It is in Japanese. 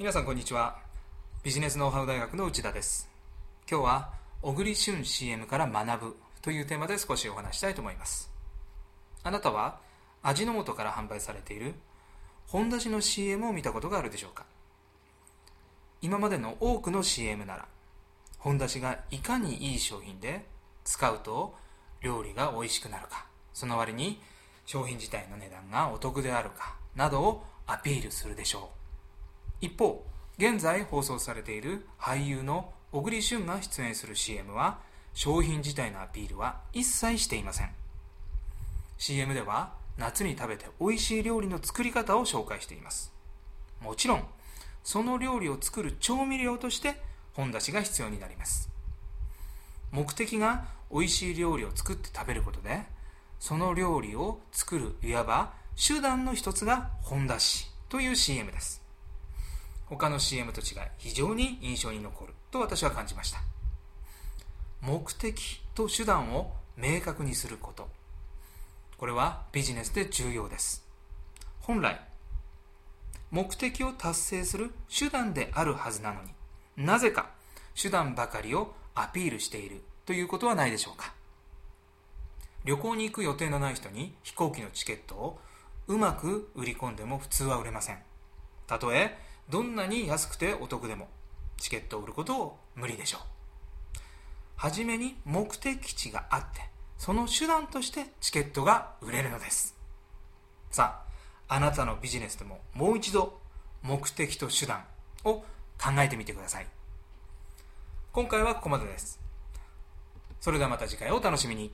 皆さんこんにちは。ビジネスノウハウ大学の内田です。今日は小栗旬 CM から学ぶというテーマで少しお話したいと思います。あなたは味の素から販売されている本田氏の CM を見たことがあるでしょうか？今までの多くの CM なら本田氏がいかにいい商品で使うと料理が美味しくなるかその割に商品自体の値段がお得であるかなどをアピールするでしょう。一方現在放送されている俳優の小栗旬が出演する CM は商品自体のアピールは一切していません。CM では夏に食べて美味しい料理の作り方を紹介しています。もちろんその料理を作る調味料として本出しが必要になります。目的が美味しい料理を作って食べることでその料理を作るいわば手段の一つが本出しという CM です。他の CM と違い非常に印象に残ると私は感じました。目的と手段を明確にすること。これはビジネスで重要です。本来目的を達成する手段であるはずなのになぜか手段ばかりをアピールしているということはないでしょうか。旅行に行く予定のない人に飛行機のチケットをうまく売り込んでも普通は売れません。たとえどんなに安くてお得でもチケットを売ることを無理でしょう。はじめに目的地があってその手段としてチケットが売れるのです。さああなたのビジネスでももう一度目的と手段を考えてみてください。今回はここまでです。それではまた次回をお楽しみに。